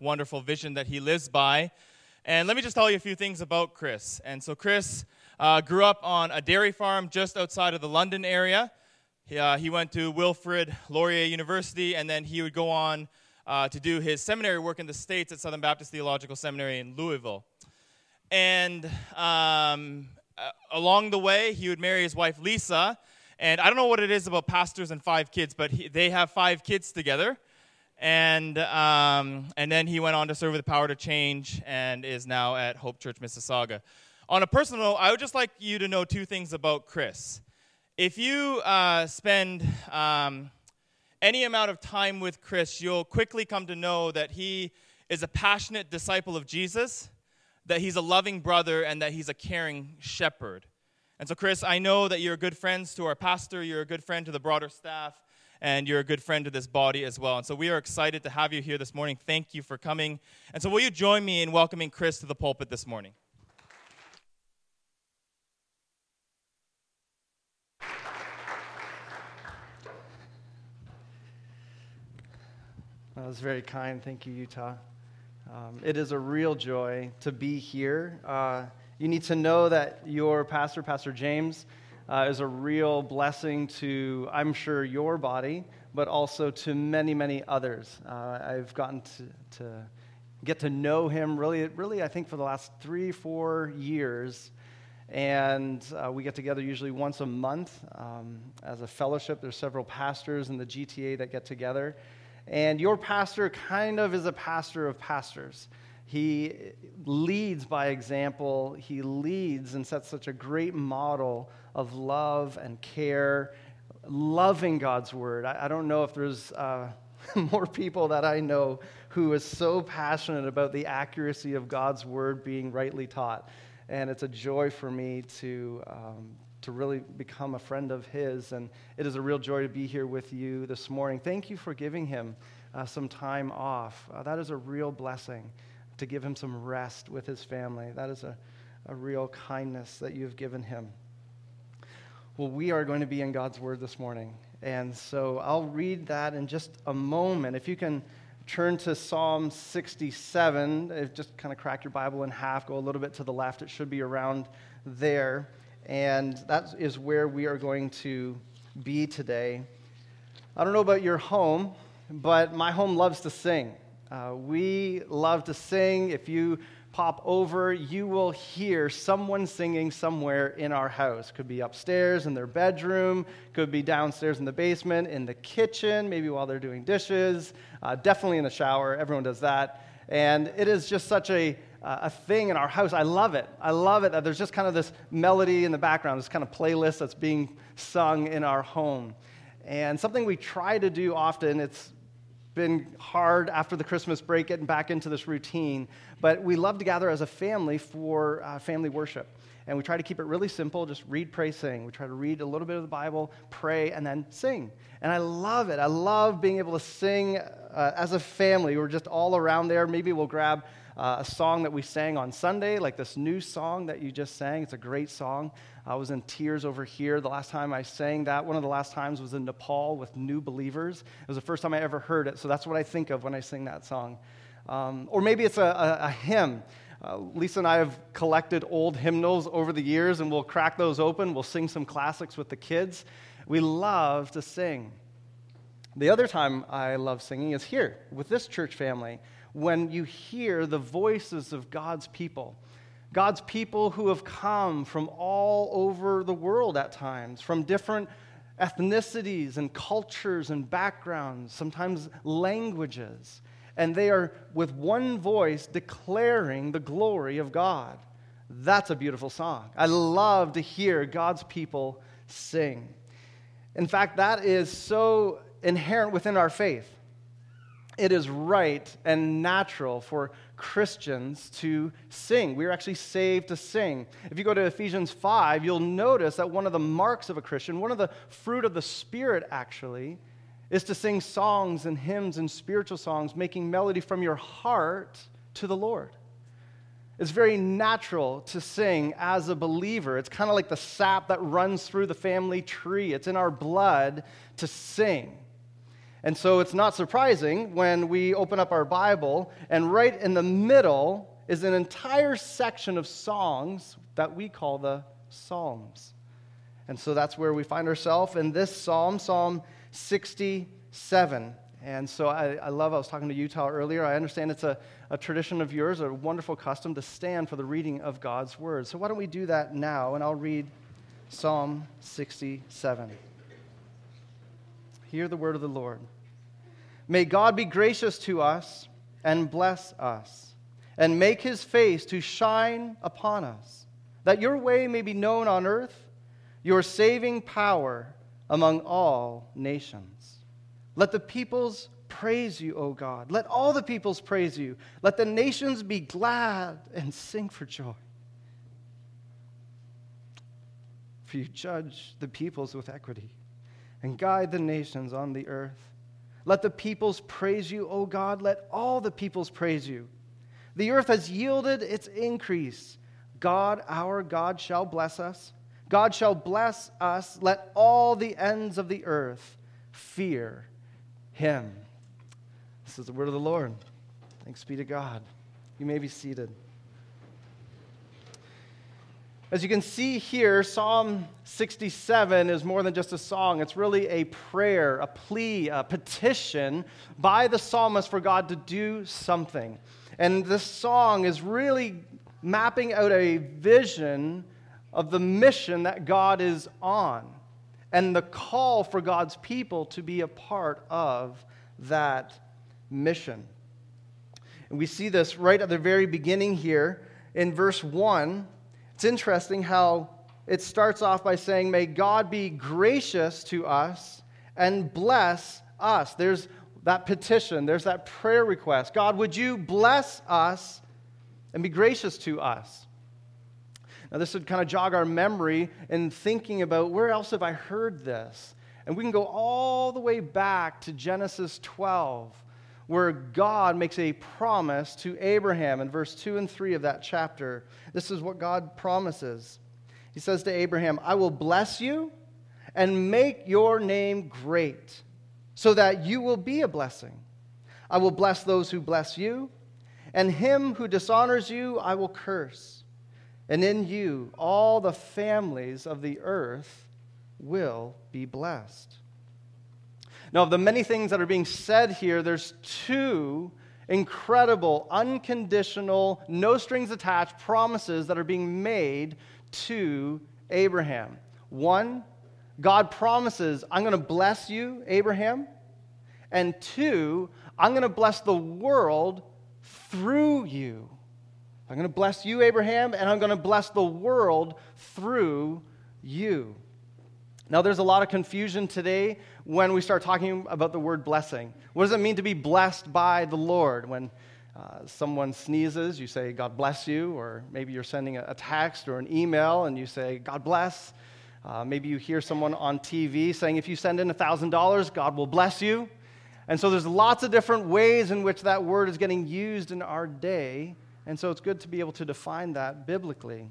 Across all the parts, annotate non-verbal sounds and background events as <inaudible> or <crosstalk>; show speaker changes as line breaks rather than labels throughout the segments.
wonderful vision that he lives by. And let me just tell you a few things about Chris. And so, Chris uh, grew up on a dairy farm just outside of the London area. He, uh, he went to Wilfrid Laurier University, and then he would go on uh, to do his seminary work in the States at Southern Baptist Theological Seminary in Louisville. And um, along the way, he would marry his wife Lisa. And I don't know what it is about pastors and five kids, but he, they have five kids together. And, um, and then he went on to serve with the Power to Change and is now at Hope Church, Mississauga. On a personal note, I would just like you to know two things about Chris. If you uh, spend um, any amount of time with Chris, you'll quickly come to know that he is a passionate disciple of Jesus, that he's a loving brother, and that he's a caring shepherd. And so, Chris, I know that you're good friends to our pastor, you're a good friend to the broader staff, and you're a good friend to this body as well. And so we are excited to have you here this morning. Thank you for coming. And so will you join me in welcoming Chris to the pulpit this morning?
That was very kind. Thank you, Utah. Um, it is a real joy to be here. Uh, you need to know that your pastor, Pastor James, uh, is a real blessing to, I'm sure, your body, but also to many, many others. Uh, I've gotten to, to, get to know him really, really, I think, for the last three, four years. And uh, we get together usually once a month um, as a fellowship. There's several pastors in the GTA that get together. And your pastor kind of is a pastor of pastors. He leads by example, he leads and sets such a great model of love and care, loving God's word. I, I don't know if there's uh, <laughs> more people that I know who is so passionate about the accuracy of God's word being rightly taught. And it's a joy for me to, um, to really become a friend of his. And it is a real joy to be here with you this morning. Thank you for giving him uh, some time off. Uh, that is a real blessing to give him some rest with his family. That is a, a real kindness that you have given him. Well, we are going to be in God's Word this morning. And so I'll read that in just a moment. If you can turn to Psalm 67, just kind of crack your Bible in half, go a little bit to the left. It should be around there. And that is where we are going to be today. I don't know about your home, but my home loves to sing. Uh, we love to sing. If you pop over, you will hear someone singing somewhere in our house. Could be upstairs in their bedroom, could be downstairs in the basement, in the kitchen, maybe while they're doing dishes, uh, definitely in the shower. Everyone does that. And it is just such a, uh, a thing in our house. I love it. I love it that there's just kind of this melody in the background, this kind of playlist that's being sung in our home. And something we try to do often, it's been hard after the Christmas break getting back into this routine, but we love to gather as a family for uh, family worship. And we try to keep it really simple just read, pray, sing. We try to read a little bit of the Bible, pray, and then sing. And I love it. I love being able to sing uh, as a family. We're just all around there. Maybe we'll grab uh, a song that we sang on Sunday, like this new song that you just sang. It's a great song. I was in tears over here. The last time I sang that, one of the last times was in Nepal with new believers. It was the first time I ever heard it, so that's what I think of when I sing that song. Um, or maybe it's a, a, a hymn. Uh, Lisa and I have collected old hymnals over the years, and we'll crack those open. We'll sing some classics with the kids. We love to sing. The other time I love singing is here with this church family when you hear the voices of God's people. God's people who have come from all over the world at times, from different ethnicities and cultures and backgrounds, sometimes languages. And they are with one voice declaring the glory of God. That's a beautiful song. I love to hear God's people sing. In fact, that is so inherent within our faith it is right and natural for Christians to sing. We are actually saved to sing. If you go to Ephesians 5, you'll notice that one of the marks of a Christian, one of the fruit of the Spirit actually, is to sing songs and hymns and spiritual songs, making melody from your heart to the Lord. It's very natural to sing as a believer. It's kind of like the sap that runs through the family tree, it's in our blood to sing. And so it's not surprising when we open up our Bible, and right in the middle is an entire section of songs that we call the Psalms. And so that's where we find ourselves in this psalm, Psalm 67. And so I, I, love, I was talking to Utah earlier. I understand it's a, a tradition of yours, a wonderful custom to stand for the reading of God's word. So why don't we do that now? And I'll read Psalm 67. Hear the word of the Lord. May God be gracious to us and bless us, and make his face to shine upon us, that your way may be known on earth, your saving power among all nations. Let the peoples praise you, O God. Let all the peoples praise you. Let the nations be glad and sing for joy. For you judge the peoples with equity and guide the nations on the earth. Let the peoples praise you, O God. Let all the peoples praise you. The earth has yielded its increase. God, our God, shall bless us. God shall bless us. Let all the ends of the earth fear him. This is the word of the Lord. Thanks be to God. You may be seated. As you can see here, Psalm 67 is more than just a song. It's really a prayer, a plea, a petition by the psalmist for God to do something. And this song is really mapping out a vision of the mission that God is on and the call for God's people to be a part of that mission. And we see this right at the very beginning here in verse 1 it's interesting how it starts off by saying, May God be gracious to us and bless us. There's that petition, there's that prayer request. God, would you bless us and be gracious to us? Now, this would kind of jog our memory in thinking about where else have I heard this? And we can go all the way back to Genesis 12 where God makes a promise to Abraham in verse 2 and 3 of that chapter. This is what God promises. He says to Abraham, I will bless you and make your name great, so that you will be a blessing. I will bless those who bless you, and him who dishonors you I will curse. And in you all the families of the earth will be blessed. Now, of the many things that are being said here, there's two incredible, unconditional, no strings attached promises that are being made to Abraham. One, God promises, I'm going to bless you, Abraham. And two, I'm going to bless the world through you. I'm going to bless you, Abraham, and I'm going to bless the world through you. Now, there's a lot of confusion today when we start talking about the word blessing. What does it mean to be blessed by the Lord? When uh, someone sneezes, you say, God bless you, or maybe you're sending a, text or an email and you say, God bless. Uh, maybe you hear someone on TV saying, if you send in $1,000, God will bless you. And so there's lots of different ways in which that word is getting used in our day. And so it's good to be able to define that biblically.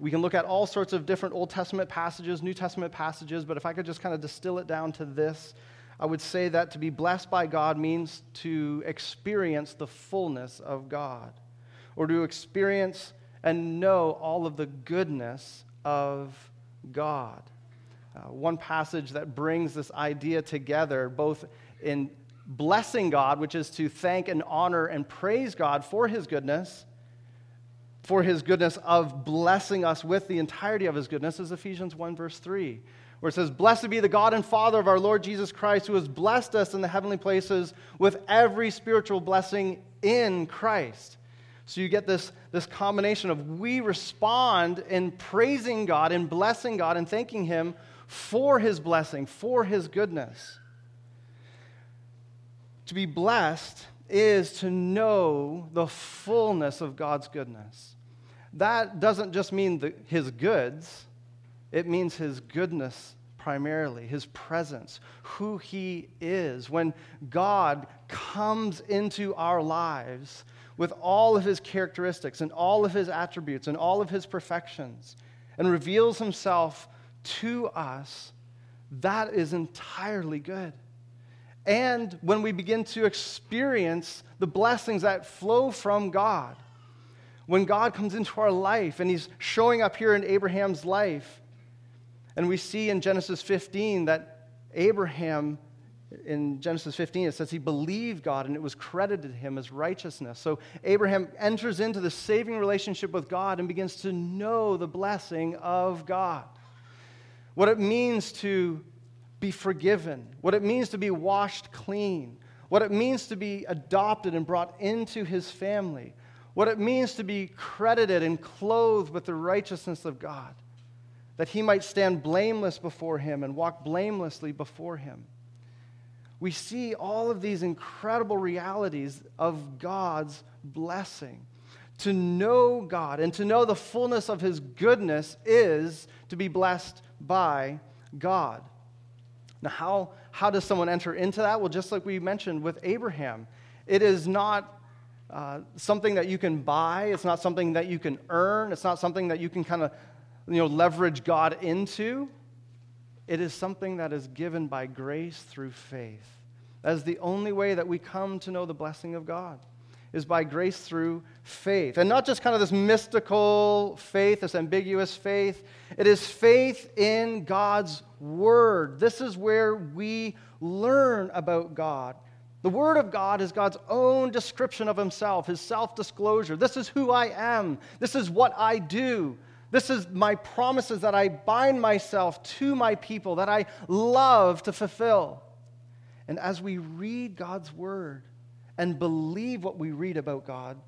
We can look at all sorts of different Old Testament passages, New Testament passages, but if I could just kind of distill it down to this, I would say that to be blessed by God means to experience the fullness of God, or to experience and know all of the goodness of God. Uh, one passage that brings this idea together, both in blessing God, which is to thank and honor and praise God for his goodness, for his goodness of blessing us with the entirety of his goodness is Ephesians 1, verse 3, where it says, Blessed be the God and Father of our Lord Jesus Christ, who has blessed us in the heavenly places with every spiritual blessing in Christ. So you get this, this combination of we respond in praising God and blessing God and thanking Him for His blessing, for His goodness. To be blessed is to know the fullness of God's goodness. That doesn't just mean the, his goods, it means his goodness primarily, his presence, who he is. When God comes into our lives with all of his characteristics and all of his attributes and all of his perfections and reveals himself to us, that is entirely good. and when we begin to experience the blessings that flow from God. When God comes into our life and He's showing up here in Abraham's life, and we see in Genesis 15 that Abraham, in Genesis 15, it says he believed God and it was credited to him as righteousness. So Abraham enters into the saving relationship with God and begins to know the blessing of God. What it means to be forgiven, what it means to be washed clean, what it means to be adopted and brought into his family, what it means to be credited and clothed with the righteousness of God, that he might stand blameless before him and walk blamelessly before him. We see all of these incredible realities of God's blessing. To know God and to know the fullness of his goodness is to be blessed by God. Now, how, how does someone enter into that? Well, just like we mentioned with Abraham, it is not uh, something that you can buy, it's not something that you can earn, it's not something that you can kind of you know, leverage God into. It is something that is given by grace through faith. That is the only way that we come to know the blessing of God is by grace through faith. And not just kind of this mystical faith, this ambiguous faith. It is faith in God's Word. This is where we learn about God. The Word of God is God's own description of Himself, His self disclosure. This is who I am. This is what I do. This is my promises that I bind myself to my people, that I love to fulfill. And as we read God's Word, and believe what we read about God,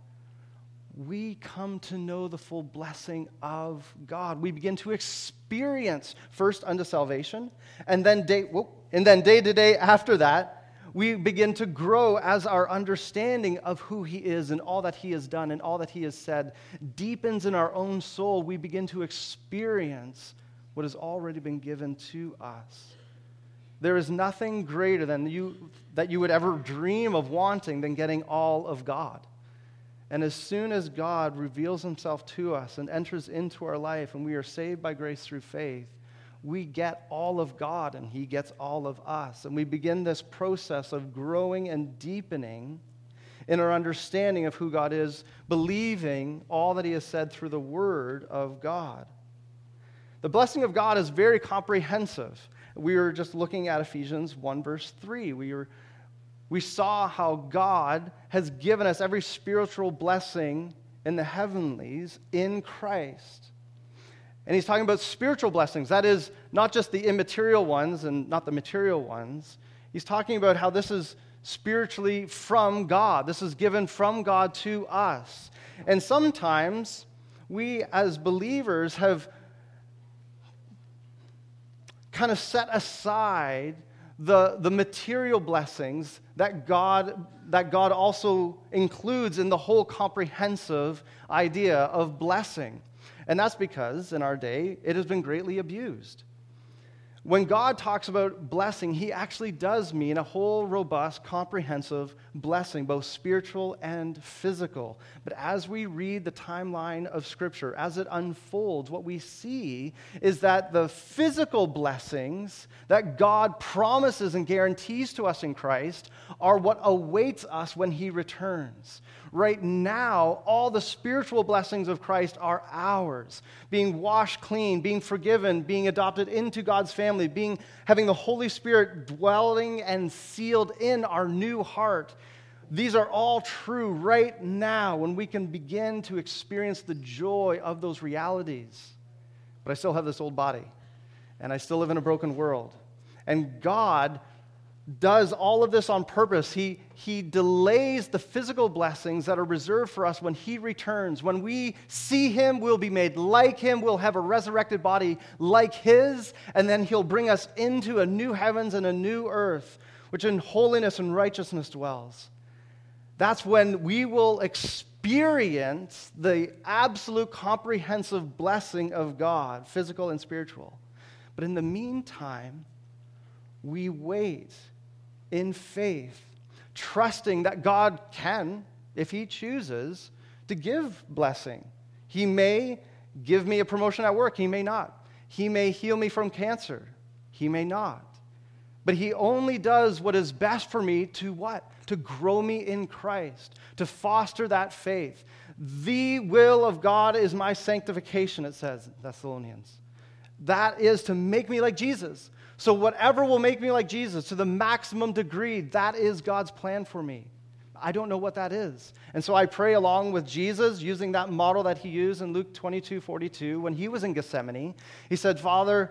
we come to know the full blessing of God. We begin to experience first unto salvation, and then day, and then day to day after that, we begin to grow as our understanding of who He is and all that He has done and all that He has said deepens in our own soul. We begin to experience what has already been given to us. There is nothing greater than you that you would ever dream of wanting than getting all of God. And as soon as God reveals himself to us and enters into our life and we are saved by grace through faith, we get all of God and he gets all of us. And we begin this process of growing and deepening in our understanding of who God is, believing all that he has said through the word of God. The blessing of God is very comprehensive. We were just looking at Ephesians 1, verse 3. We, were, we saw how God has given us every spiritual blessing in the heavenlies in Christ. And he's talking about spiritual blessings. That is, not just the immaterial ones and not the material ones. He's talking about how this is spiritually from God. This is given from God to us. And sometimes we, as believers, have kind of set aside the, the material blessings that God, that God also includes in the whole comprehensive idea of blessing. And that's because in our day it has been greatly abused. When God talks about blessing, he actually does mean a whole robust, comprehensive blessing, both spiritual and physical. But as we read the timeline of Scripture, as it unfolds, what we see is that the physical blessings that God promises and guarantees to us in Christ are what awaits us when he returns. Right now, all the spiritual blessings of Christ are ours being washed clean, being forgiven, being adopted into God's family, being, having the Holy Spirit dwelling and sealed in our new heart. These are all true right now when we can begin to experience the joy of those realities. But I still have this old body, and I still live in a broken world. And God does all of this on purpose. He, he delays the physical blessings that are reserved for us when He returns. When we see Him, we'll be made like Him. We'll have a resurrected body like His, and then He'll bring us into a new heavens and a new earth, which in holiness and righteousness dwells. That's when we will experience the absolute comprehensive blessing of God, physical and spiritual. But in the meantime, we wait in faith, trusting that God can, if He chooses, to give blessing. He may give me a promotion at work, He may not. He may heal me from cancer, He may not. But he only does what is best for me to what? To grow me in Christ, to foster that faith. The will of God is my sanctification, it says Thessalonians. That is to make me like Jesus. So, whatever will make me like Jesus to the maximum degree, that is God's plan for me. I don't know what that is. And so I pray along with Jesus, using that model that he used in Luke 22 42. When he was in Gethsemane, he said, Father,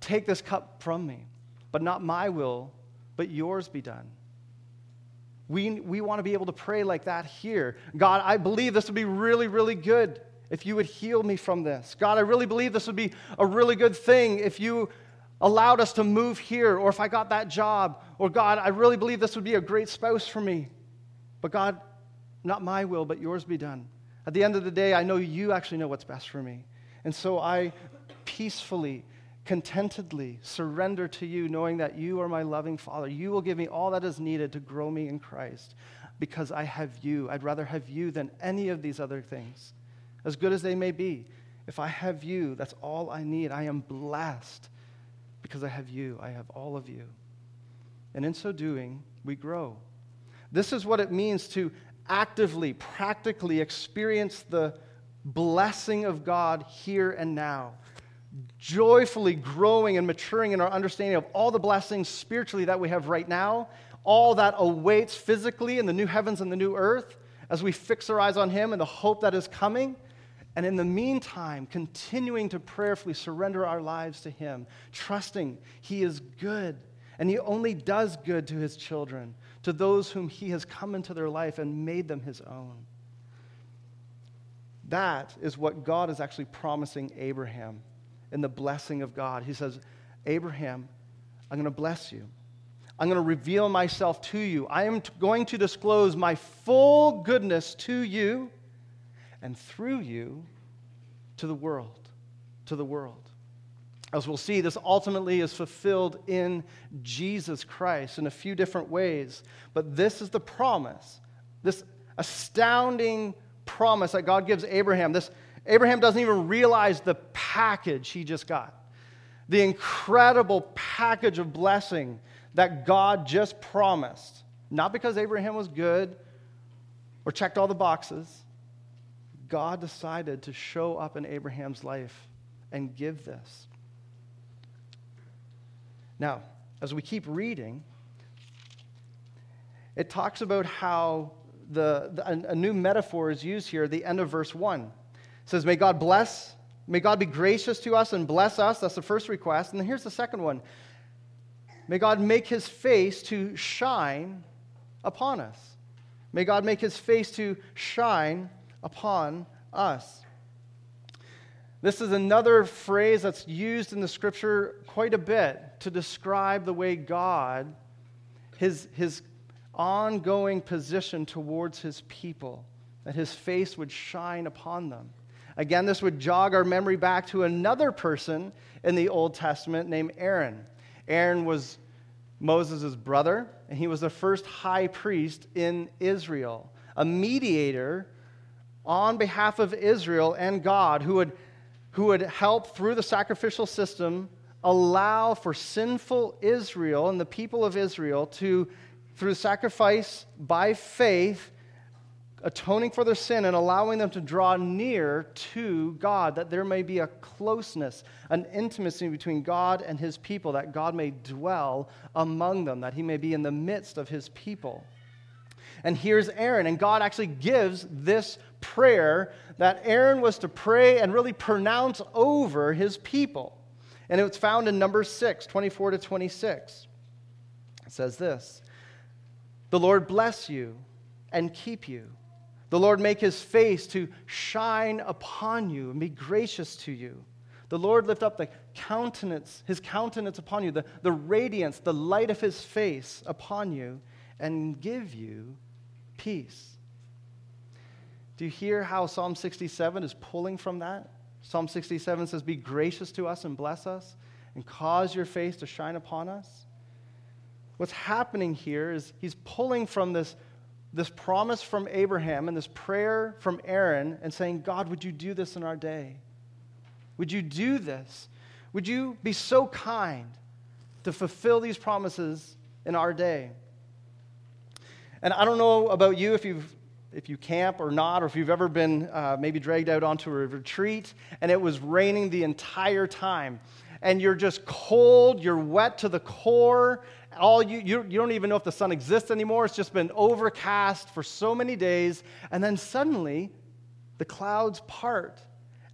take this cup from me, but not my will, but yours be done. We, we want to be able to pray like that here. God, I believe this would be really, really good if you would heal me from this. God, I really believe this would be a really good thing if you allowed us to move here, or if I got that job, or God, I really believe this would be a great spouse for me. But God, not my will, but yours be done. At the end of the day, I know you actually know what's best for me. And so I peacefully, contentedly surrender to you, knowing that you are my loving Father. You will give me all that is needed to grow me in Christ because I have you. I'd rather have you than any of these other things, as good as they may be. If I have you, that's all I need. I am blessed because I have you. I have all of you. And in so doing, we grow. This is what it means to actively, practically experience the blessing of God here and now. Joyfully growing and maturing in our understanding of all the blessings spiritually that we have right now, all that awaits physically in the new heavens and the new earth as we fix our eyes on Him and the hope that is coming. And in the meantime, continuing to prayerfully surrender our lives to Him, trusting He is good and He only does good to His children to those whom he has come into their life and made them his own. That is what God is actually promising Abraham in the blessing of God. He says, Abraham, I'm going to bless you. I'm going to reveal myself to you. I am going to disclose my full goodness to you and through you to the world, to the world. As we'll see, this ultimately is fulfilled in Jesus Christ in a few different ways. But this is the promise, this astounding promise that God gives Abraham. This Abraham doesn't even realize the package he just got. The incredible package of blessing that God just promised. Not because Abraham was good or checked all the boxes. God decided to show up in Abraham's life and give this. Now, as we keep reading, it talks about how the, the a, new metaphor is used here, the end of verse 1. It says, May God bless, may God be gracious to us and bless us. That's the first request. And then here's the second one May God make his face to shine upon us. May God make his face to shine upon us. This is another phrase that's used in the scripture quite a bit to describe the way God, his, his ongoing position towards his people, that his face would shine upon them. Again, this would jog our memory back to another person in the Old Testament named Aaron. Aaron was Moses' brother, and he was the first high priest in Israel, a mediator on behalf of Israel and God who would who would help through the sacrificial system allow for sinful Israel and the people of Israel to, through sacrifice by faith, atoning for their sin and allowing them to draw near to God, that there may be a closeness, an intimacy between God and his people, that God may dwell among them, that he may be in the midst of his people. And here's Aaron, and God actually gives this prayer that Aaron was to pray and really pronounce over his people. And it's found in Numbers 6, 24 to 26. It says this The Lord bless you and keep you. The Lord make his face to shine upon you and be gracious to you. The Lord lift up the countenance, his countenance upon you, the, the radiance, the light of his face upon you, and give you peace. Do you hear how Psalm 67 is pulling from that? Psalm 67 says, Be gracious to us and bless us, and cause your face to shine upon us. What's happening here is he's pulling from this, this promise from Abraham and this prayer from Aaron and saying, God, would you do this in our day? Would you do this? Would you be so kind to fulfill these promises in our day. And I don't know about you if you've if you camp or not, or if you've ever been uh, maybe dragged out onto a retreat and it was raining the entire time, and you're just cold, you're wet to the core. All you, you, you don't even know if the sun exists anymore. It's just been overcast for so many days. And then suddenly, the clouds part.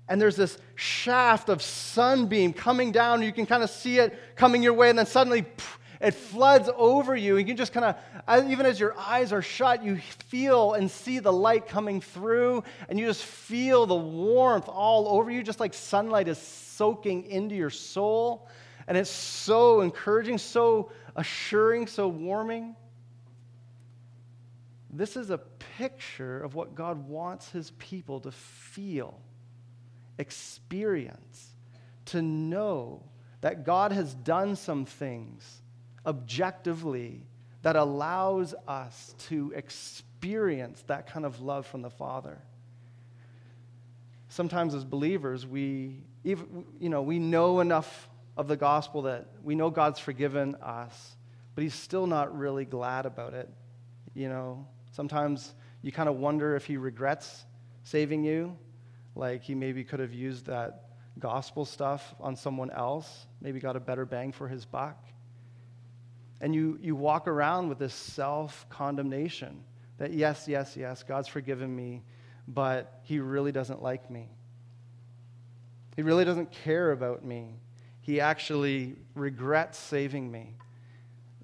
And there's this shaft of sunbeam coming down. You can kind of see it coming your way. And then suddenly, it floods over you. You can just kind of, even as your eyes are shut, you feel and see the light coming through. And you just feel the warmth all over you, just like sunlight is soaking into your soul. And it's so encouraging, so assuring, so warming. This is a picture of what God wants his people to feel, experience, to know that God has done some things objectively that allows us to experience that kind of love from the Father. Sometimes as believers, we, even, you know, we know enough of the gospel that we know God's forgiven us, but he's still not really glad about it. You know, sometimes you kind of wonder if he regrets saving you, like he maybe could have used that gospel stuff on someone else, maybe got a better bang for his buck. And you, you walk around with this self condemnation that, yes, yes, yes, God's forgiven me, but He really doesn't like me. He really doesn't care about me. He actually regrets saving me.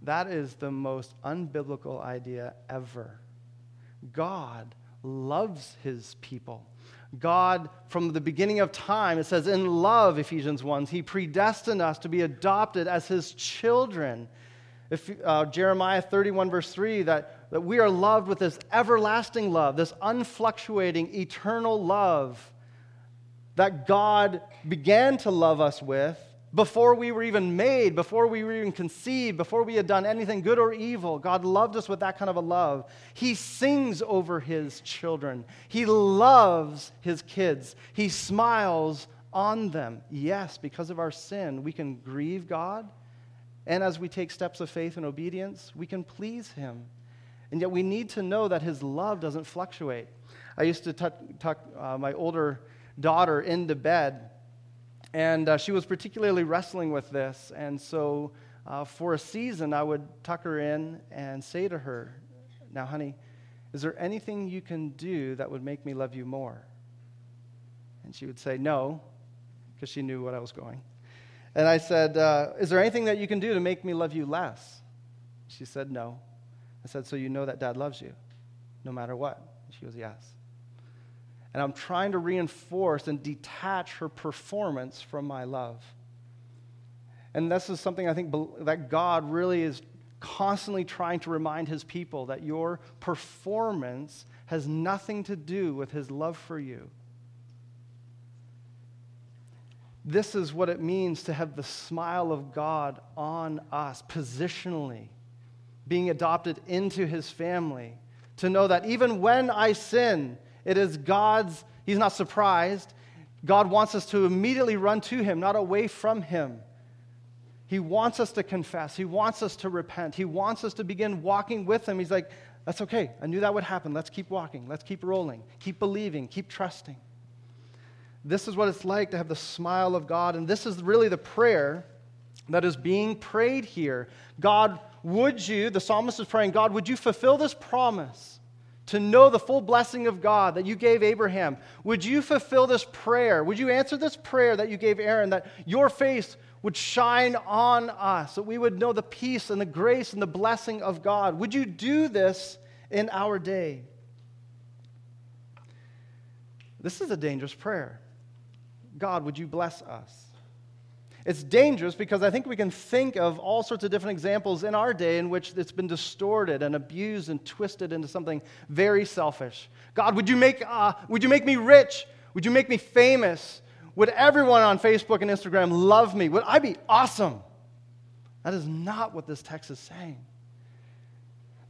That is the most unbiblical idea ever. God loves His people. God, from the beginning of time, it says, in love, Ephesians 1, He predestined us to be adopted as His children if, uh, Jeremiah 31, verse 3, that, that we are loved with this everlasting love, this unfluctuating, eternal love that God began to love us with before we were even made, before we were even conceived, before we had done anything good or evil. God loved us with that kind of a love. He sings over his children, He loves his kids, He smiles on them. Yes, because of our sin, we can grieve God and as we take steps of faith and obedience, we can please Him. And yet we need to know that His love doesn't fluctuate. I used to tuck, tuck uh, my older daughter into bed, and uh, she was particularly wrestling with this. And so uh, for a season, I would tuck her in and say to her, Now, honey, is there anything you can do that would make me love you more? And she would say, No, because she knew what I was going. And I said, uh, Is there anything that you can do to make me love you less? She said, No. I said, So you know that dad loves you no matter what? She goes, Yes. And I'm trying to reinforce and detach her performance from my love. And this is something I think that God really is constantly trying to remind his people that your performance has nothing to do with his love for you. This is what it means to have the smile of God on us positionally, being adopted into his family. To know that even when I sin, it is God's, he's not surprised. God wants us to immediately run to him, not away from him. He wants us to confess. He wants us to repent. He wants us to begin walking with him. He's like, that's okay. I knew that would happen. Let's keep walking. Let's keep rolling. Keep believing. Keep trusting. This is what it's like to have the smile of God. And this is really the prayer that is being prayed here. God, would you, the psalmist is praying, God, would you fulfill this promise to know the full blessing of God that you gave Abraham? Would you fulfill this prayer? Would you answer this prayer that you gave Aaron that your face would shine on us, that we would know the peace and the grace and the blessing of God? Would you do this in our day? This is a dangerous prayer. God, would you bless us? It's dangerous because I think we can think of all sorts of different examples in our day in which it's been distorted and abused and twisted into something very selfish. God, would you make, uh, would you make me rich? Would you make me famous? Would everyone on Facebook and Instagram love me? Would I be awesome? That is not what this text is saying.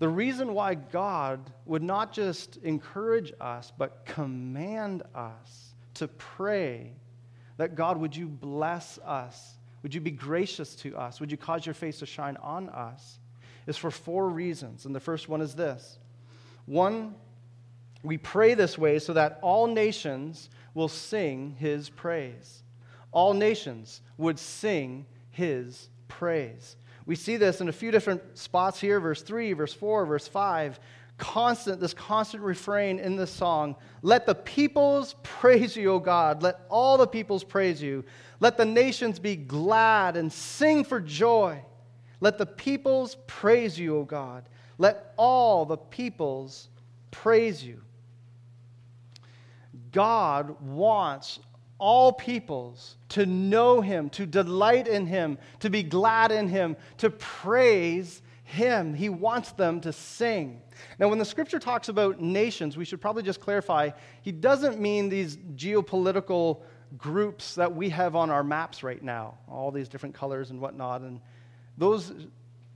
The reason why God would not just encourage us, but command us to pray that God, would you bless us Would you be gracious to us? Would you cause your face to shine on us? Is for four reasons. And the first one is this one, we pray this way so that all nations will sing his praise. All nations would sing his praise. We see this in a few different spots here verse 3, verse 4, verse 5. Constant, this constant refrain in this song Let the peoples praise you, O God. Let all the peoples praise you. Let the nations be glad and sing for joy. Let the peoples praise you, O God. Let all the peoples praise you. God wants all peoples to know him, to delight in him, to be glad in him, to praise him. He wants them to sing. Now, when the scripture talks about nations, we should probably just clarify he doesn't mean these geopolitical groups that we have on our maps right now, all these different colors and whatnot. And those,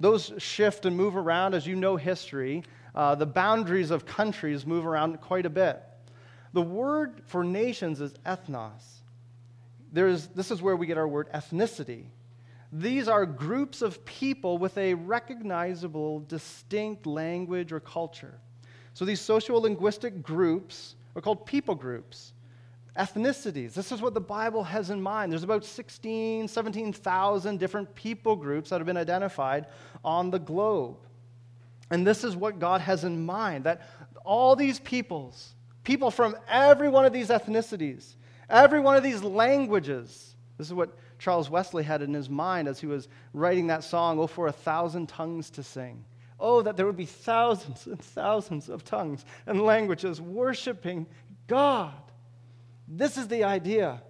those shift and move around as you know history. Uh, the boundaries of countries move around quite a bit. The word for nations is ethnos. There's, this is where we get our word ethnicity. These are groups of people with a recognizable, distinct language or culture. So these sociolinguistic groups are called people groups. Ethnicities. This is what the Bible has in mind. There's about 16, 17,000 different people groups that have been identified on the globe. And this is what God has in mind that all these peoples, people from every one of these ethnicities, every one of these languages. This is what Charles Wesley had in his mind as he was writing that song, Oh, for a thousand tongues to sing. Oh, that there would be thousands and thousands of tongues and languages worshiping God. This is the idea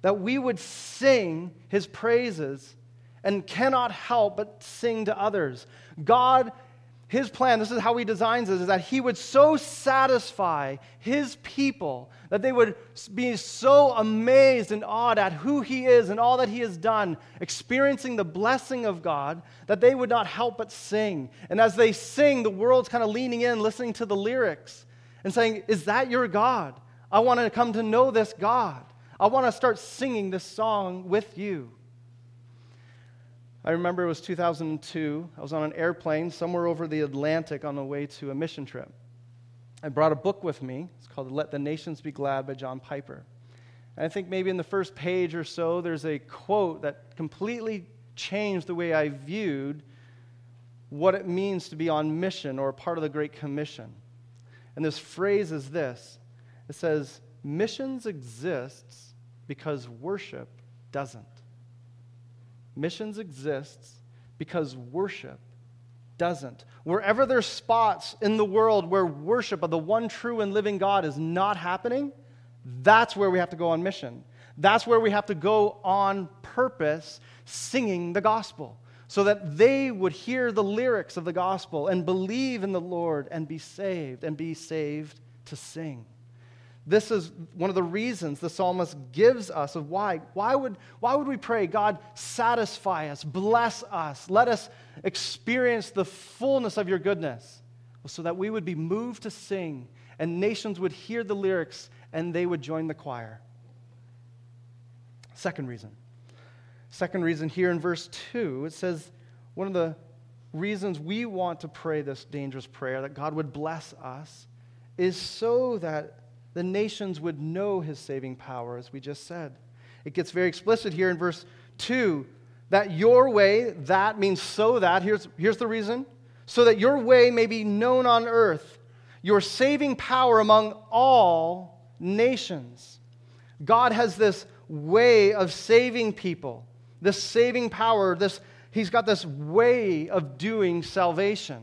that we would sing his praises and cannot help but sing to others. God his plan, this is how he designs it, is that he would so satisfy his people that they would be so amazed and awed at who he is and all that he has done, experiencing the blessing of God, that they would not help but sing. And as they sing, the world's kind of leaning in, listening to the lyrics and saying, Is that your God? I want to come to know this God. I want to start singing this song with you. I remember it was 2002. I was on an airplane somewhere over the Atlantic on the way to a mission trip. I brought a book with me. It's called Let the Nations Be Glad by John Piper. And I think maybe in the first page or so, there's a quote that completely changed the way I viewed what it means to be on mission or part of the Great Commission. And this phrase is this it says, Missions exists because worship doesn't. Missions exists because worship doesn't. Wherever there's spots in the world where worship of the one true and living God is not happening, that's where we have to go on mission. That's where we have to go on purpose singing the gospel so that they would hear the lyrics of the gospel and believe in the Lord and be saved and be saved to sing. This is one of the reasons the psalmist gives us of why. Why would, why would we pray, God, satisfy us, bless us, let us experience the fullness of your goodness, so that we would be moved to sing and nations would hear the lyrics and they would join the choir. Second reason. Second reason here in verse 2, it says one of the reasons we want to pray this dangerous prayer, that God would bless us, is so that the nations would know his saving power, as we just said. It gets very explicit here in verse 2 that your way, that means so that, here's, here's the reason, so that your way may be known on earth, your saving power among all nations. God has this way of saving people, this saving power, this, he's got this way of doing salvation.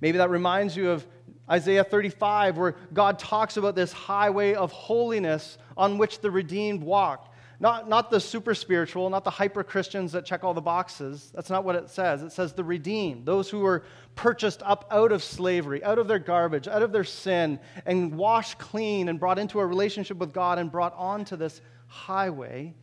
Maybe that reminds you of Isaiah 35, where God talks about this highway of holiness on which the redeemed walk. Not, not the super spiritual, not the hyper Christians that check all the boxes. That's not what it says. It says the redeemed, those who were purchased up out of slavery, out of their garbage, out of their sin, and washed clean and brought into a relationship with God and brought onto this highway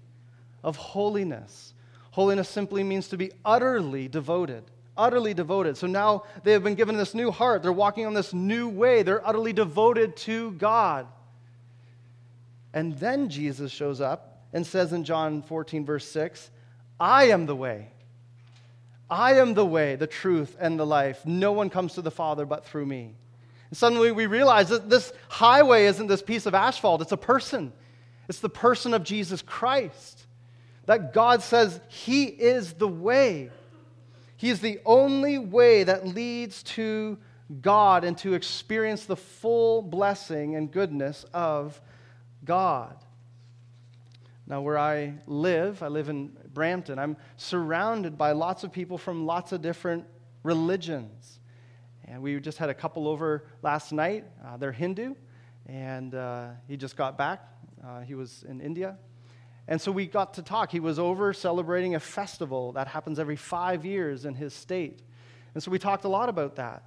of holiness. Holiness simply means to be utterly devoted utterly devoted. So now they have been given this new heart. They're walking on this new way. They're utterly devoted to God. And then Jesus shows up and says in John 14, verse 6, I am the way. I am the way, the truth, and the life. No one comes to the Father but through me. And suddenly we realize that this highway isn't this piece of asphalt, it's a person. It's the person of Jesus Christ. That God says He is the way. He is the only way that leads to God and to experience the full blessing and goodness of God. Now, where I live, I live in Brampton, I'm surrounded by lots of people from lots of different religions. And we just had a couple over last night. Uh, they're Hindu, and uh, he just got back. Uh, he was in India. And so we got to talk. He was over celebrating a festival that happens every five years in his state. And so we talked a lot about that.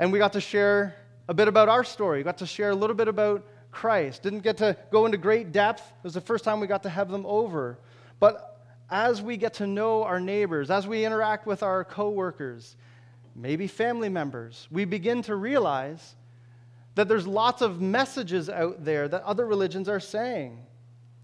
And we got to share a bit about our story. We got to share a little bit about Christ. Didn't get to go into great depth. It was the first time we got to have them over. But as we get to know our neighbors, as we interact with our coworkers, maybe family members, we begin to realize that there's lots of messages out there that other religions are saying.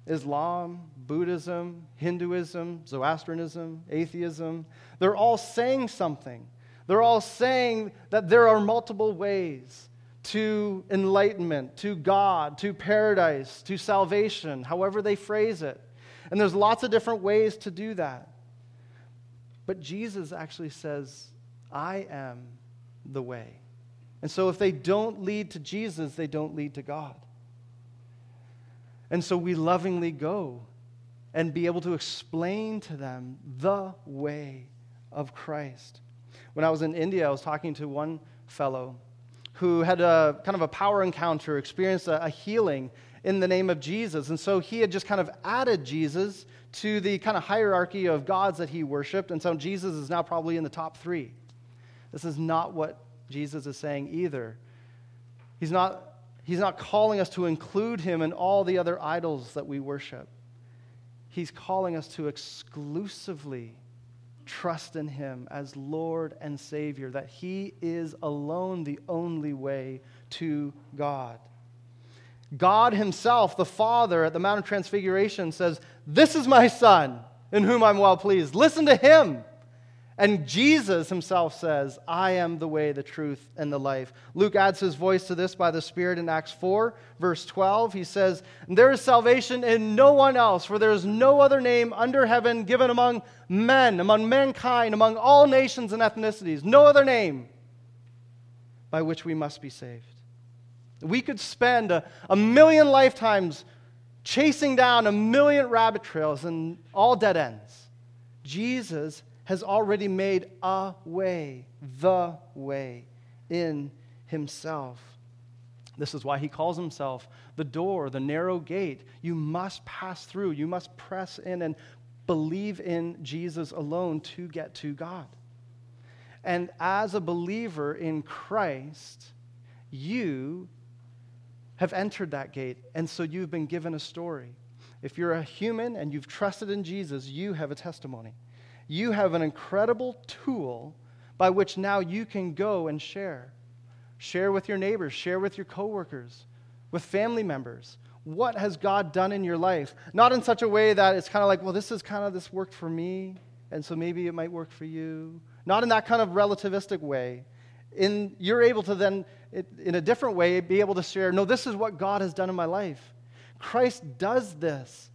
Islam, Buddhism, Hinduism, Zoroastrianism, atheism, they're all saying something. They're all saying that there are multiple ways to enlightenment, to God, to paradise, to salvation, however they phrase it. And there's lots of different ways to do that. But Jesus actually says, I am the way. And so if they don't lead to Jesus, they don't lead to God. And so we lovingly go and be able to explain to them the way of Christ. When I was in India, I was talking to one fellow who had a kind of a power encounter, experienced a, a healing in the name of Jesus. And so he had just kind of added Jesus to the kind of hierarchy of gods that he worshiped. And so Jesus is now probably in the top three. This is not what Jesus is saying either. He's not, he's not calling us to include him in all the other idols that we worship. He's calling us to exclusively trust in Him as Lord and Savior, that He is alone the only way to God. God Himself, the Father, at the Mount of Transfiguration says, This is my Son, in whom I'm well pleased. Listen to Him. And Jesus himself says, I am the way, the truth, and the life. Luke adds his voice to this by the Spirit in Acts 4, verse 12. He says, There is salvation in no one else, for there is no other name under heaven given among men, among mankind, among all nations and ethnicities, no other name by which we must be saved. We could spend a, a million lifetimes chasing down a million rabbit trails and all dead ends. Jesus has already made a way, the way in himself. This is why he calls himself the door, the narrow gate. You must pass through, you must press in and believe in Jesus alone to get to God. And as a believer in Christ, you have entered that gate, and so you've been given a story. If you're a human and you've trusted in Jesus, you have a testimony you have an incredible tool by which now you can go and share. Share with your neighbors, share with your coworkers, with family members. What has God done in your life? Not in such a way that it's kind of like, well, this is kind of this worked for me, and so maybe it might work for you. Not in that kind of relativistic way. In, you're able to then, in a different way, be able to share, no, this is what God has done in my life. Christ does this.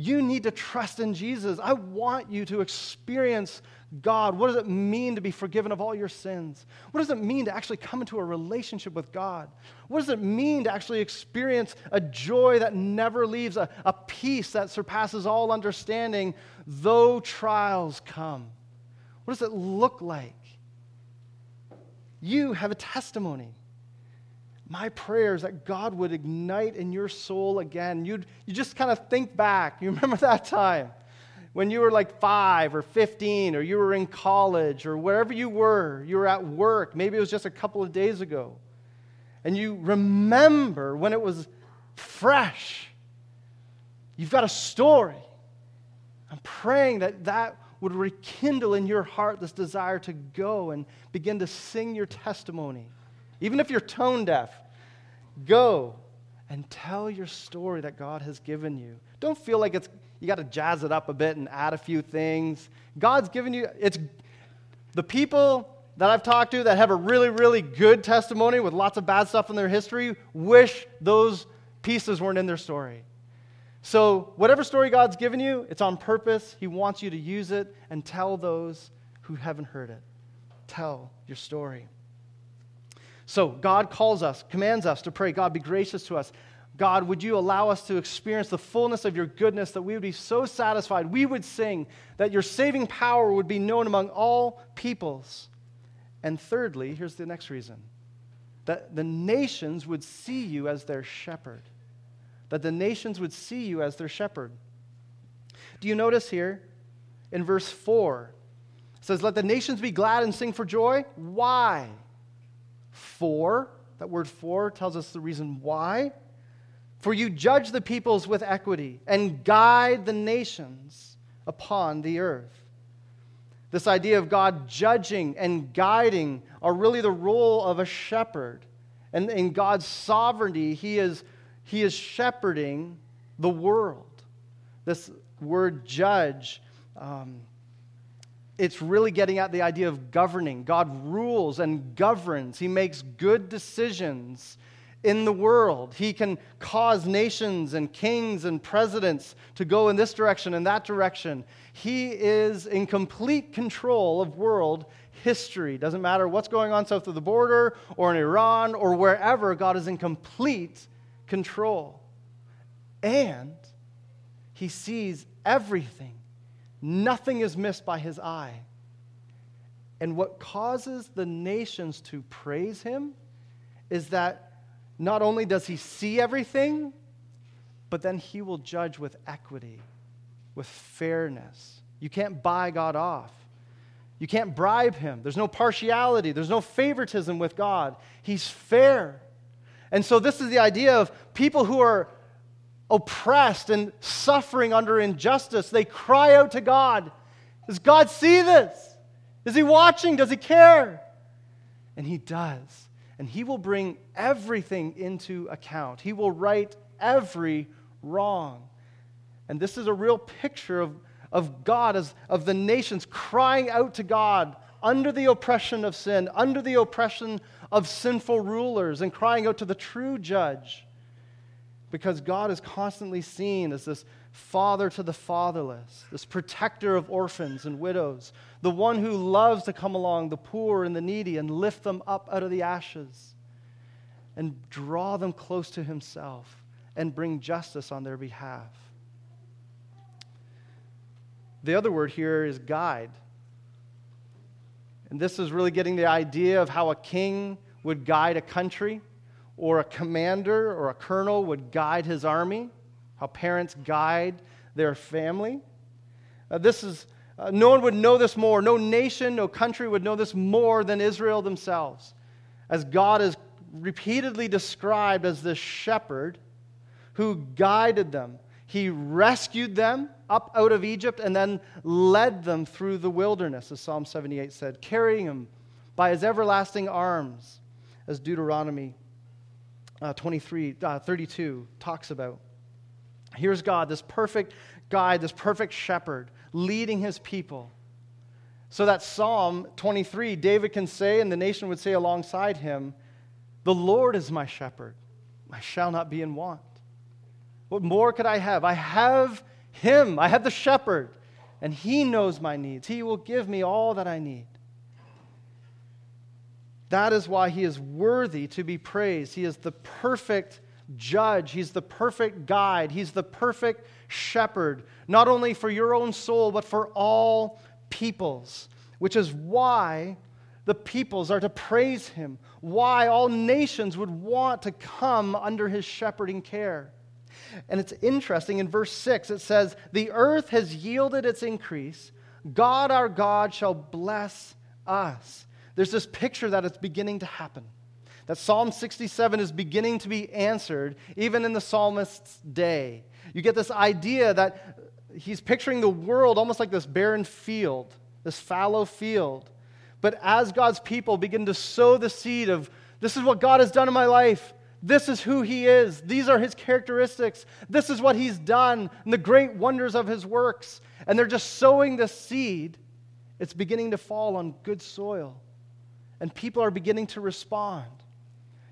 You need to trust in Jesus. I want you to experience God. What does it mean to be forgiven of all your sins? What does it mean to actually come into a relationship with God? What does it mean to actually experience a joy that never leaves, a, a peace that surpasses all understanding, though trials come? What does it look like? You have a testimony my prayer is that God would ignite in your soul again. You'd, you just kind of think back. You <laughs> remember that time when you were like five or 15, or you were in college, or wherever you were, you were at work. Maybe it was just a couple of days ago. And you remember when it was fresh. You've got a story. I'm praying that that would rekindle in your heart this desire to go and begin to sing your testimony even if you're tone deaf, go and tell your story that God has given you. Don't feel like it's you got to jazz it up a bit and add a few things. God's given you it's the people that I've talked to that have a really really good testimony with lots of bad stuff in their history wish those pieces weren't in their story. So, whatever story God's given you, it's on purpose. He wants you to use it and tell those who haven't heard it. Tell your story. So, God calls us, commands us to pray, God, be gracious to us. God, would you allow us to experience the fullness of your goodness that we would be so satisfied, we would sing, that your saving power would be known among all peoples. And thirdly, here's the next reason that the nations would see you as their shepherd. That the nations would see you as their shepherd. Do you notice here in verse 4? It says, Let the nations be glad and sing for joy. Why? For, that word for tells us the reason why. For you judge the peoples with equity and guide the nations upon the earth. This idea of God judging and guiding are really the role of a shepherd. And in God's sovereignty, He is, he is shepherding the world. This word judge um, it's really getting at the idea of governing. God rules and governs, He makes good decisions in the world. He can cause nations and kings and presidents to go in this direction and that direction. He is in complete control of world history. Doesn't matter what's going on south of the border or in Iran or wherever, God is in complete control. And He sees everything Nothing is missed by his eye. And what causes the nations to praise him is that not only does he see everything, but then he will judge with equity, with fairness. You can't buy God off. You can't bribe him. There's no partiality, there's no favoritism with God. He's fair. And so, this is the idea of people who are oppressed and suffering under injustice, they cry out to God Does God see this? Is He watching? Does He care? And He does. And He will bring everything into account, He will right every wrong. And this is a real picture of, of God, as, of the nations crying out to God under the oppression of sin, under the oppression of sinful rulers, and crying out to the true judge because God is constantly seen as this father to the fatherless, this protector of orphans and widows, the one who loves to come along the poor and the needy and lift them up out of the ashes and draw them close to himself and bring justice on their behalf. The other word here is guide. And this is really getting the idea of how a king would guide a country or a commander or a colonel would guide his army, how parents guide their family. Uh, this is, uh, no one would know this more. No nation, no country would know this more than Israel themselves. As God is repeatedly described as the shepherd who guided them. He rescued them up out of Egypt and then led them through the wilderness, as Psalm 78 said, carrying them by his everlasting arms, as Deuteronomy uh, 23, uh, 32 talks about. Here's God, this perfect guide, this perfect shepherd, leading his people. So that Psalm 23, David can say, and the nation would say alongside him, The Lord is my shepherd. I shall not be in want. What more could I have? I have him. I have the shepherd, and he knows my needs. He will give me all that I need. That is why he is worthy to be praised. He is the perfect judge, he's the perfect guide, he's the perfect shepherd, not only for your own soul, but for all peoples, which is why the peoples are to praise him, why all nations would want to come under his shepherding care. And it's interesting in verse 6, it says, The earth has yielded its increase. God our God shall bless us there's this picture that it's beginning to happen. That Psalm 67 is beginning to be answered even in the psalmist's day. You get this idea that he's picturing the world almost like this barren field, this fallow field. But as God's people begin to sow the seed of, this is what God has done in my life, This is who he is. These are his characteristics. This is what he's done and the great wonders of his works. And they're just sowing this seed. It's beginning to fall on good soil. And people are beginning to respond.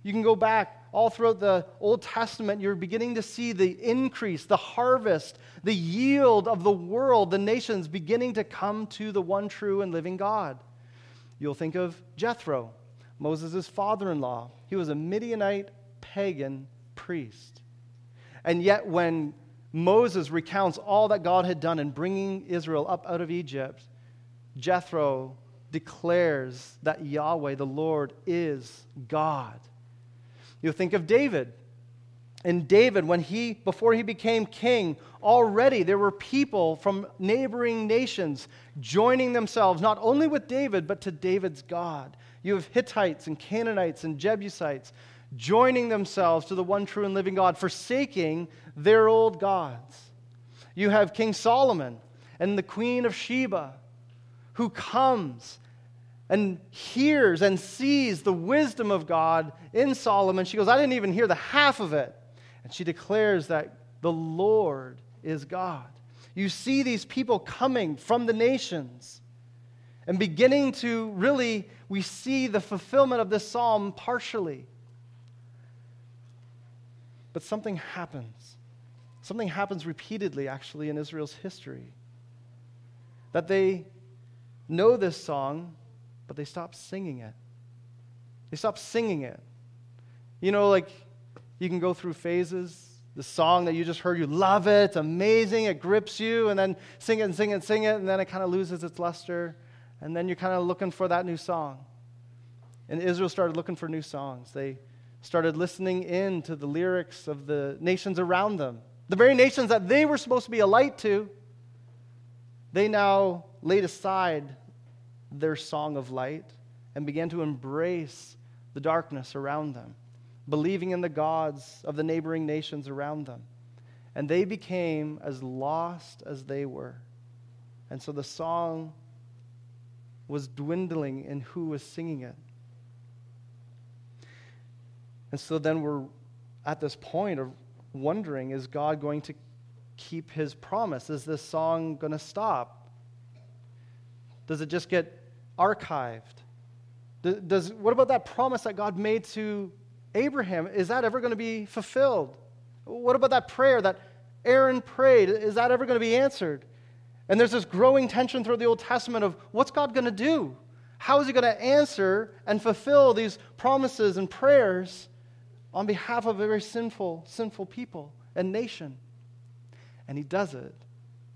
You can go back all throughout the Old Testament, you're beginning to see the increase, the harvest, the yield of the world, the nations beginning to come to the one true and living God. You'll think of Jethro, Moses' father in law. He was a Midianite pagan priest. And yet, when Moses recounts all that God had done in bringing Israel up out of Egypt, Jethro declares that Yahweh, the Lord, is God. You think of David. And David, when he, before he became king, already there were people from neighboring nations joining themselves, not only with David, but to David's God. You have Hittites and Canaanites and Jebusites joining themselves to the one true and living God, forsaking their old gods. You have King Solomon and the Queen of Sheba, who comes and hears and sees the wisdom of God in Solomon. She goes, I didn't even hear the half of it. And she declares that the Lord is God. You see these people coming from the nations and beginning to really, we see the fulfillment of this psalm partially. But something happens. Something happens repeatedly, actually, in Israel's history. That they know this song, but they stop singing it. They stop singing it. You know, like you can go through phases. The song that you just heard, you love it, it's amazing, it grips you, and then sing it and sing it and sing it, and then it kind of loses its luster, and then you're kind of looking for that new song. And Israel started looking for new songs. They started listening in to the lyrics of the nations around them. The very nations that they were supposed to be a light to, they now laid aside their song of light and began to embrace the darkness around them, believing in the gods of the neighboring nations around them. And they became as lost as they were. And so the song was dwindling in who was singing it. And so then we're at this point of wondering is God going to keep his promise? Is this song going to stop? Does it just get archived? Does, what about that promise that God made to Abraham? Is that ever going to be fulfilled? What about that prayer that Aaron prayed? Is that ever going to be answered? And there's this growing tension through the Old Testament of what's God going to do? How is he going to answer and fulfill these promises and prayers on behalf of a very sinful, sinful people and nation? And he does it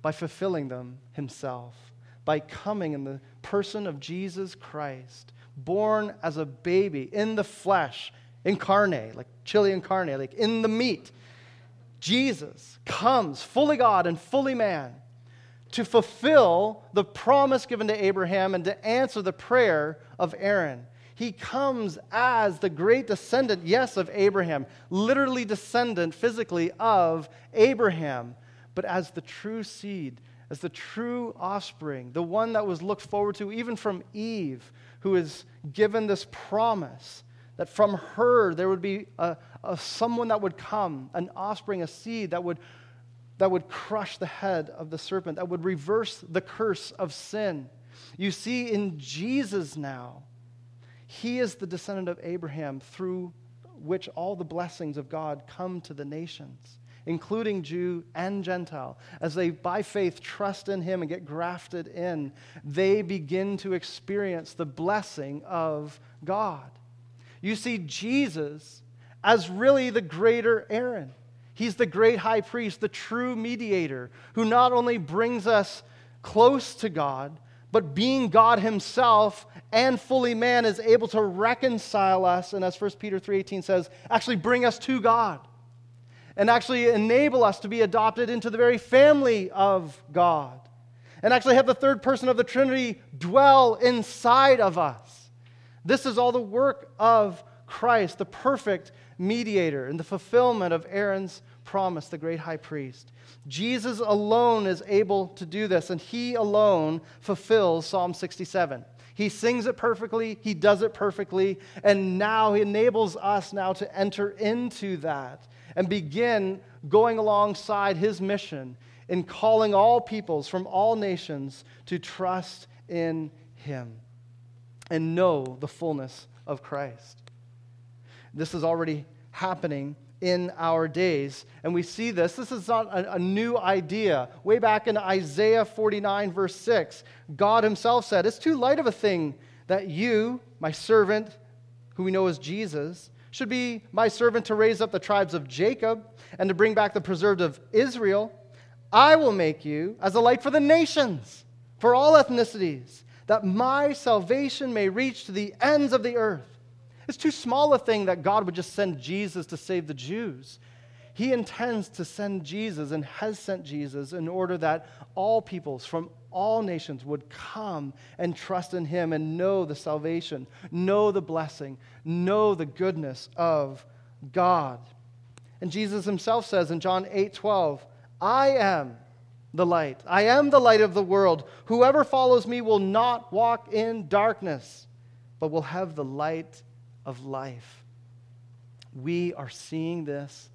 by fulfilling them himself, by coming in the person of Jesus Christ, born as a baby in the flesh, incarnate, like chili incarnate, like in the meat. Jesus comes fully God and fully man to fulfill the promise given to Abraham and to answer the prayer of Aaron. He comes as the great descendant, yes, of Abraham, literally descendant physically of Abraham, but as the true seed as the true offspring, the one that was looked forward to even from Eve, who is given this promise that from her there would be a, a, someone that would come, an offspring, a seed that would, that would crush the head of the serpent, that would reverse the curse of sin. You see, in Jesus now, he is the descendant of Abraham through which all the blessings of God come to the nations including Jew and Gentile, as they by faith trust in him and get grafted in, they begin to experience the blessing of God. You see Jesus as really the greater Aaron. He's the great high priest, the true mediator, who not only brings us close to God, but being God himself and fully man is able to reconcile us and as 1 Peter 3:18 says, actually bring us to God and actually enable us to be adopted into the very family of God and actually have the third person of the Trinity dwell inside of us. This is all the work of Christ, the perfect mediator, and the fulfillment of Aaron's promise, the great high priest. Jesus alone is able to do this, and he alone fulfills Psalm 67. He sings it perfectly, he does it perfectly, and now he enables us now to enter into that and begin going alongside his mission in calling all peoples from all nations to trust in him and know the fullness of Christ. This is already happening in our days. And we see this. This is not a, a, new idea. Way back in Isaiah 49, verse 6, God Himself said, It's too light of a thing that you, my servant, who we know as Jesus, should be my servant to raise up the tribes of Jacob and to bring back the preserved of Israel. I will make you as a light for the nations, for all ethnicities, that my salvation may reach to the ends of the earth. It's too small a thing that God would just send Jesus to save the Jews. He intends to send Jesus and has sent Jesus in order that all peoples from all nations would come and trust in him and know the salvation, know the blessing, know the goodness of God. And Jesus himself says in John 8 12, I am the light. I am the light of the world. Whoever follows me will not walk in darkness, but will have the light of life. We are seeing this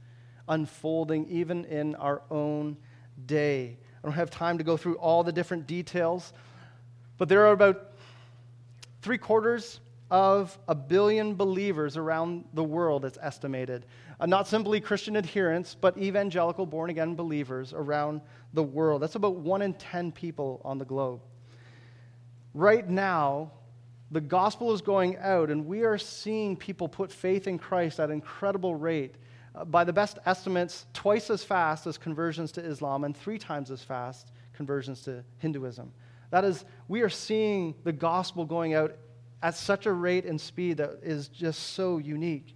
unfolding even in our own day. I don't have time to go through all the different details, but there are about three quarters of a billion believers around the world, it's estimated. Uh, not simply Christian adherents, but evangelical born again believers around the world. That's about one in 10 people on the globe. Right now, the gospel is going out, and we are seeing people put faith in Christ at an incredible rate. By the best estimates, twice as fast as conversions to Islam, and three times as fast conversions to Hinduism. That is, we are seeing the gospel going out at such a rate and speed that is just so unique.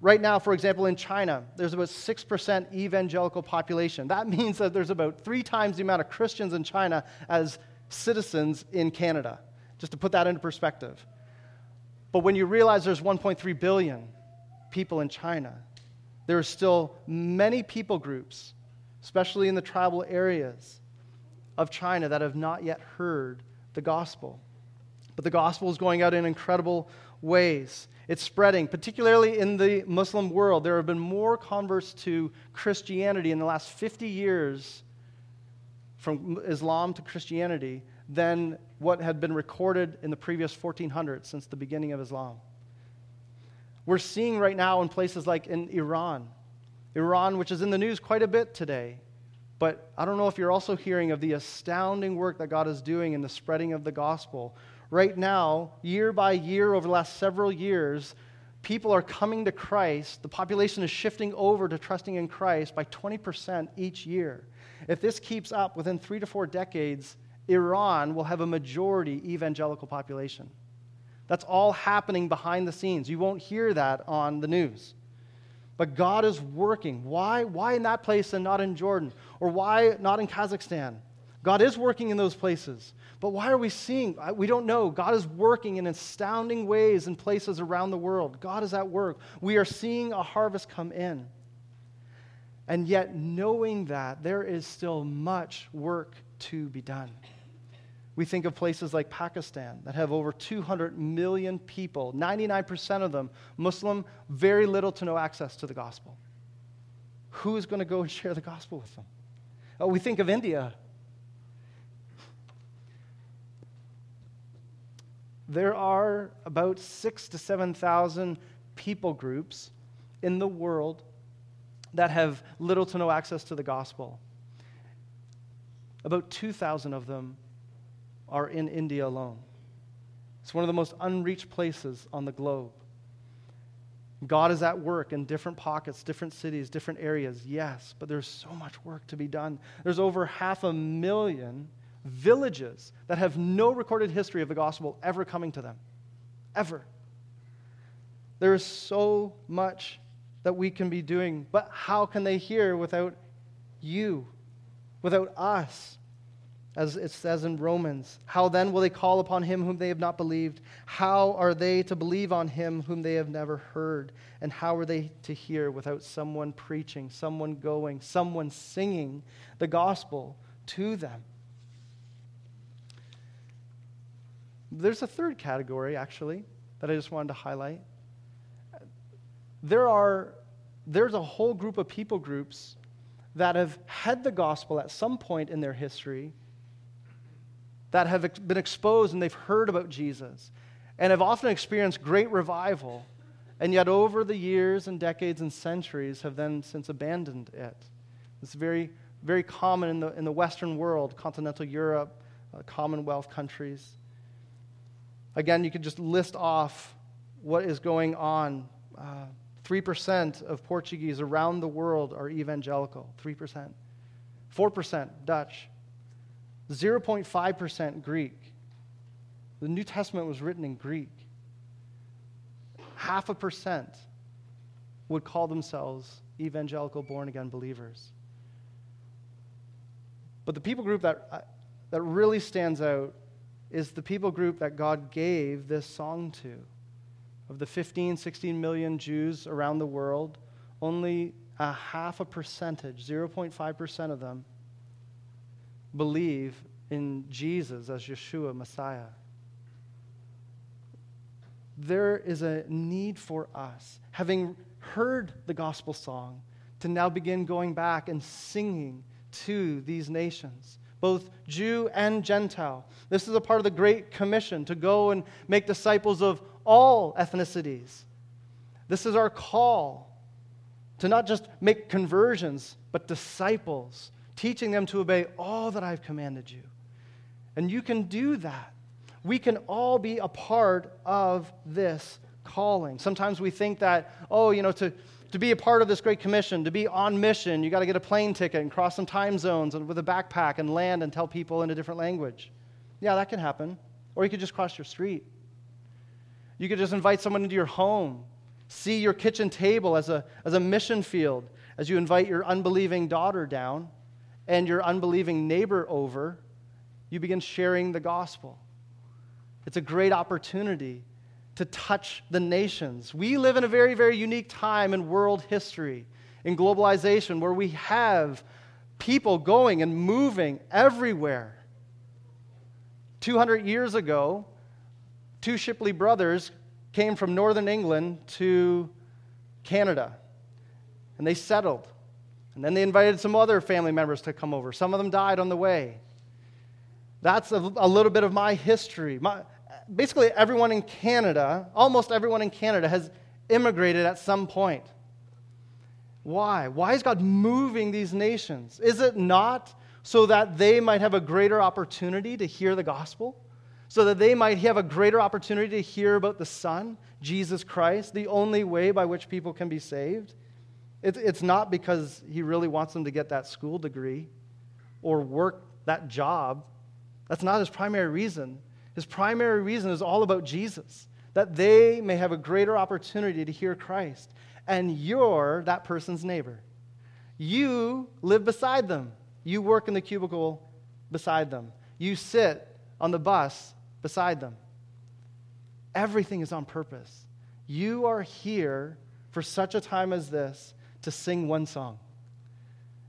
Right now, for example, in China, there's about 6% evangelical population. That <laughs> means that there's about three times the amount of Christians in China as citizens in Canada just to put that into perspective. But when you realize there's 1.3 billion people in China, there are still many people groups, especially in the tribal areas of China, that have not yet heard the gospel. But the gospel is going out in incredible ways. It's spreading, particularly in the Muslim world. There have been more converts to Christianity in the last 50 years from Islam to Christianity than what had been recorded in the previous 1400s since the beginning of Islam. We're seeing right now in places like in Iran, Iran, which is in the news quite a bit today. But I don't know if you're also hearing of the astounding work that God is doing in the spreading of the gospel. Right now, year by year, over the last several years, people are coming to Christ. The population is shifting over to trusting in Christ by 20% each year. If this keeps up within three to four decades, Iran will have a majority evangelical population. That's all happening behind the scenes. You won't hear that on the news. But God is working. Why? Why in that place and not in Jordan? Or why not in Kazakhstan? God is working in those places. But why are we seeing? We don't know. God is working in astounding ways in places around the world. God is at work. We are seeing a harvest come in. And yet, knowing that, there is still much work to be done. We think of places like Pakistan that have over 200 million people, 99% of them Muslim, very little to no access to the gospel. Who is going to go and share the gospel with them? Oh, we think of India. There are about six to 7,000 people groups in the world that have little to no access to the gospel. About 2,000 of them are in India alone. It's one of the most unreached places on the globe. God is at work in different pockets, different cities, different areas, yes, but there's so much work to be done. There's over half a million villages that have no recorded history of the gospel ever coming to them. Ever. There is so much that we can be doing, but how can they hear without you, without us? As it says in Romans. How then will they call upon him whom they have not believed? How are they to believe on him whom they have never heard? And how are they to hear without someone preaching, someone going, someone singing the gospel to them? There's a third category, actually, that I just wanted to highlight. There are, there's a whole group of people groups that have had the gospel at some point in their history, that have been exposed and they've heard about Jesus, and have often experienced great revival, and yet over the years and decades and centuries have then since abandoned it. It's very, very common in the, in the Western world, continental Europe, uh, Commonwealth countries. Again, you could just list off what is going on. Uh, 3% of Portuguese around the world are evangelical. 3%. 4% Dutch. 0.5% Greek. The New Testament was written in Greek. Half a percent would call themselves evangelical born again believers. But the people group that, uh, that really stands out is the people group that God gave this song to. Of the 15, 16 million Jews around the world, only a half a percentage, 0.5% of them, believe in Jesus as Yeshua, Messiah. There is a need for us, having heard the gospel song, to now begin going back and singing to these nations both Jew and Gentile. This is a part of the Great Commission to go and make disciples of all ethnicities. This is our call to not just make conversions, but disciples, teaching them to obey all that I've commanded you. And you can do that. We can all be a part of this calling. Sometimes we think that, oh, you know, to to be a part of this great commission, to be on mission, you got to get a plane ticket and cross some time zones and with a backpack and land and tell people in a different language. Yeah, that can happen. Or you could just cross your street. You could just invite someone into your home, see your kitchen table as a, as a mission field as you invite your unbelieving daughter down and your unbelieving neighbor over. You begin sharing the gospel. It's a great opportunity to touch the nations. We live in a very, very unique time in world history, in globalization, where we have people going and moving everywhere. 200 years ago, two Shipley brothers came from northern England to Canada, and they settled. And then they invited some other family members to come over. Some of them died on the way. That's a, a little bit of my history. My, basically everyone in Canada, almost everyone in Canada, has immigrated at some point. Why? Why is God moving these nations? Is it not so that they might have a greater opportunity to hear the gospel? So that they might have a greater opportunity to hear about the Son, Jesus Christ, the only way by which people can be saved? It's not because He really wants them to get that school degree or work that job. That's not His primary reason. His primary reason is all about Jesus, that they may have a greater opportunity to hear Christ. And you're that person's neighbor. You live beside them. You work in the cubicle beside them. You sit on the bus beside them. Everything is on purpose. You are here for such a time as this to sing one song.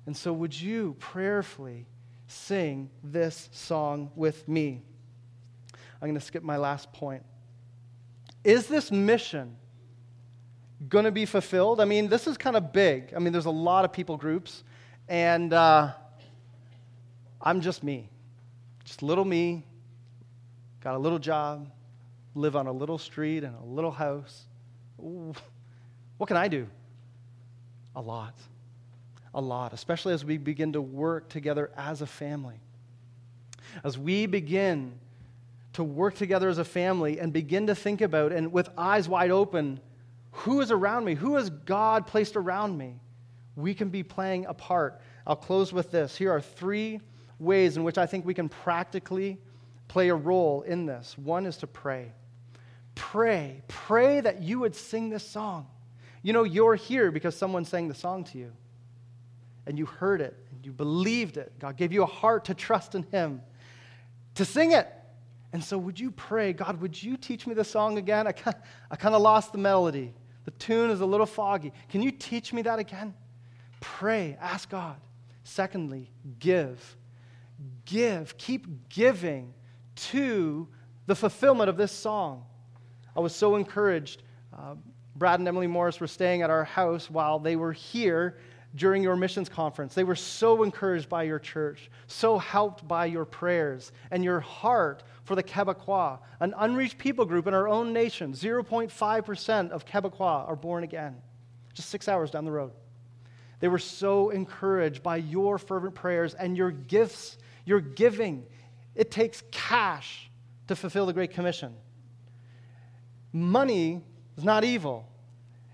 And so, would you prayerfully sing this song with me? I'm going to skip my last point. Is this mission going to be fulfilled? I mean, this is kind of big. I mean, there's a lot of people groups, and uh, I'm just me. Just little me, got a little job, live on a little street and a little house. What can I do? A lot. A lot, especially as we begin to work together as a family. As we begin to work together as a family and begin to think about, and with eyes wide open, who is around me? Who has God placed around me? We can be playing a part. I'll close with this. Here are three ways in which I think we can practically play a role in this. One is to pray. Pray. Pray that you would sing this song. You know, you're here because someone sang the song to you, and you heard it, and you believed it. God gave you a heart to trust in Him, to sing it. And so, would you pray, God, would you teach me the song again? I kind, of lost the melody. The tune is a little foggy. Can you teach me that again? Pray, ask God. Secondly, give. Give. Keep giving to the fulfillment of this song. I was so encouraged. Uh, Brad and Emily Morris were staying at our house while they were here during your missions conference. They were so encouraged by your church, so helped by your prayers and your heart for the Quebecois, an unreached people group in our own nation. 0.5% of Quebecois are born again, just six hours down the road. They were so encouraged by your fervent prayers and your gifts, your giving. It takes cash to fulfill the Great Commission. Money is not evil.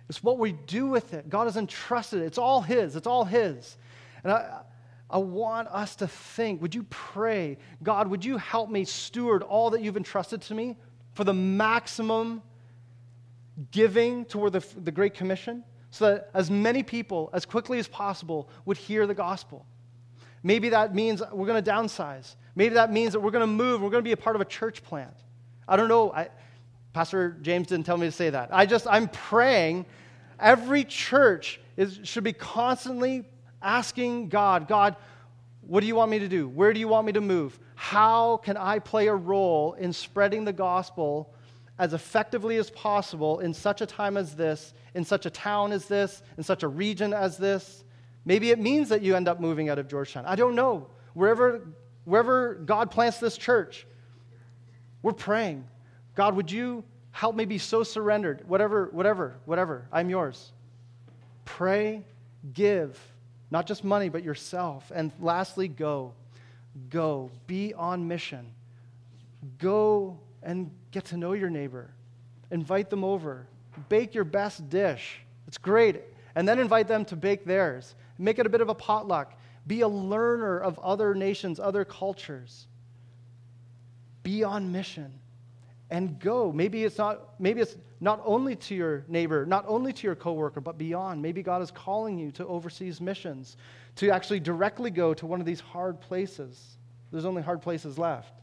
It's what we do with it. God has entrusted it. It's all His. It's all His. And I, I want us to think would you pray, God, would you help me steward all that you've entrusted to me for the maximum giving toward the, the Great Commission so that as many people as quickly as possible would hear the gospel? Maybe that means we're going to downsize. Maybe that means that we're going to move. We're going to be a part of a church plant. I don't know. I, Pastor James didn't tell me to say that. I just, I'm praying. Every church is, should be constantly asking God, God, what do you want me to do? Where do you want me to move? How can I play a role in spreading the gospel as effectively as possible in such a time as this, in such a town as this, in such a region as this? Maybe it means that you end up moving out of Georgetown. I don't know. Wherever, wherever God plants this church, we're praying. God, would you help me be so surrendered? Whatever, whatever, whatever. I'm yours. Pray, give, not just money, but yourself. And lastly, go. Go. Be on mission. Go and get to know your neighbor. Invite them over. Bake your best dish. It's great. And then invite them to bake theirs. Make it a bit of a potluck. Be a learner of other nations, other cultures. Be on mission and go. Maybe it's not maybe it's not only to your neighbor, not only to your coworker, but beyond. Maybe God is calling you to overseas missions, to actually directly go to one of these hard places. There's only hard places left.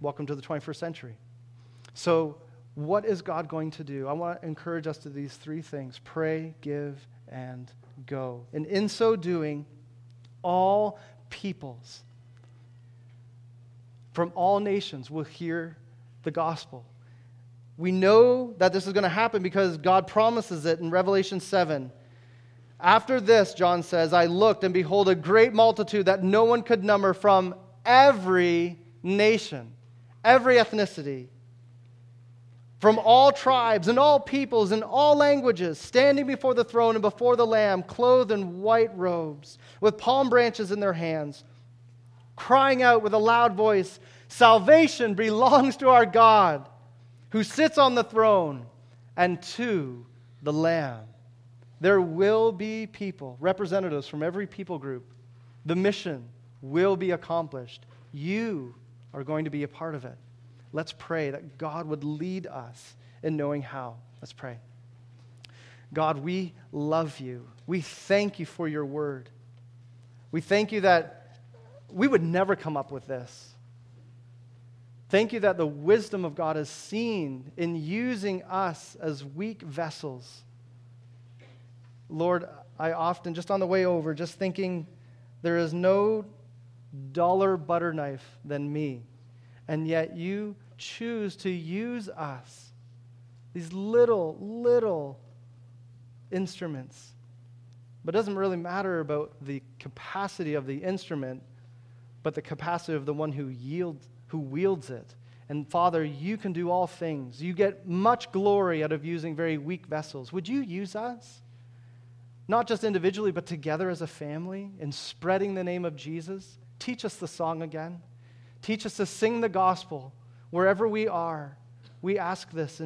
Welcome to the 21st century. So, what is God going to do? I want to encourage us to these three things pray, give, and go. And in so doing, all peoples from all nations will hear the gospel. We know that this is going to happen because God promises it in Revelation 7. After this, John says, I looked and behold a great multitude that no one could number from every nation, every ethnicity, from all tribes and all peoples and all languages, standing before the throne and before the Lamb, clothed in white robes, with palm branches in their hands, crying out with a loud voice, Salvation belongs to our God who sits on the throne and to the Lamb. There will be people, representatives from every people group. The mission will be accomplished. You are going to be a part of it. Let's pray that God would lead us in knowing how. Let's pray. God, we love you. We thank you for your word. We thank you that we would never come up with this. Thank you that the wisdom of God is seen in using us as weak vessels. Lord, I often, just on the way over, just thinking, there is no duller butter knife than me. And yet you choose to use us, these little, little instruments. But it doesn't really matter about the capacity of the instrument, but the capacity of the one who yields who wields it. And Father, you can do all things. You get much glory out of using very weak vessels. Would you use us? Not just individually, but together as a family in spreading the name of Jesus. Teach us the song again. Teach us to sing the gospel wherever we are. We ask this in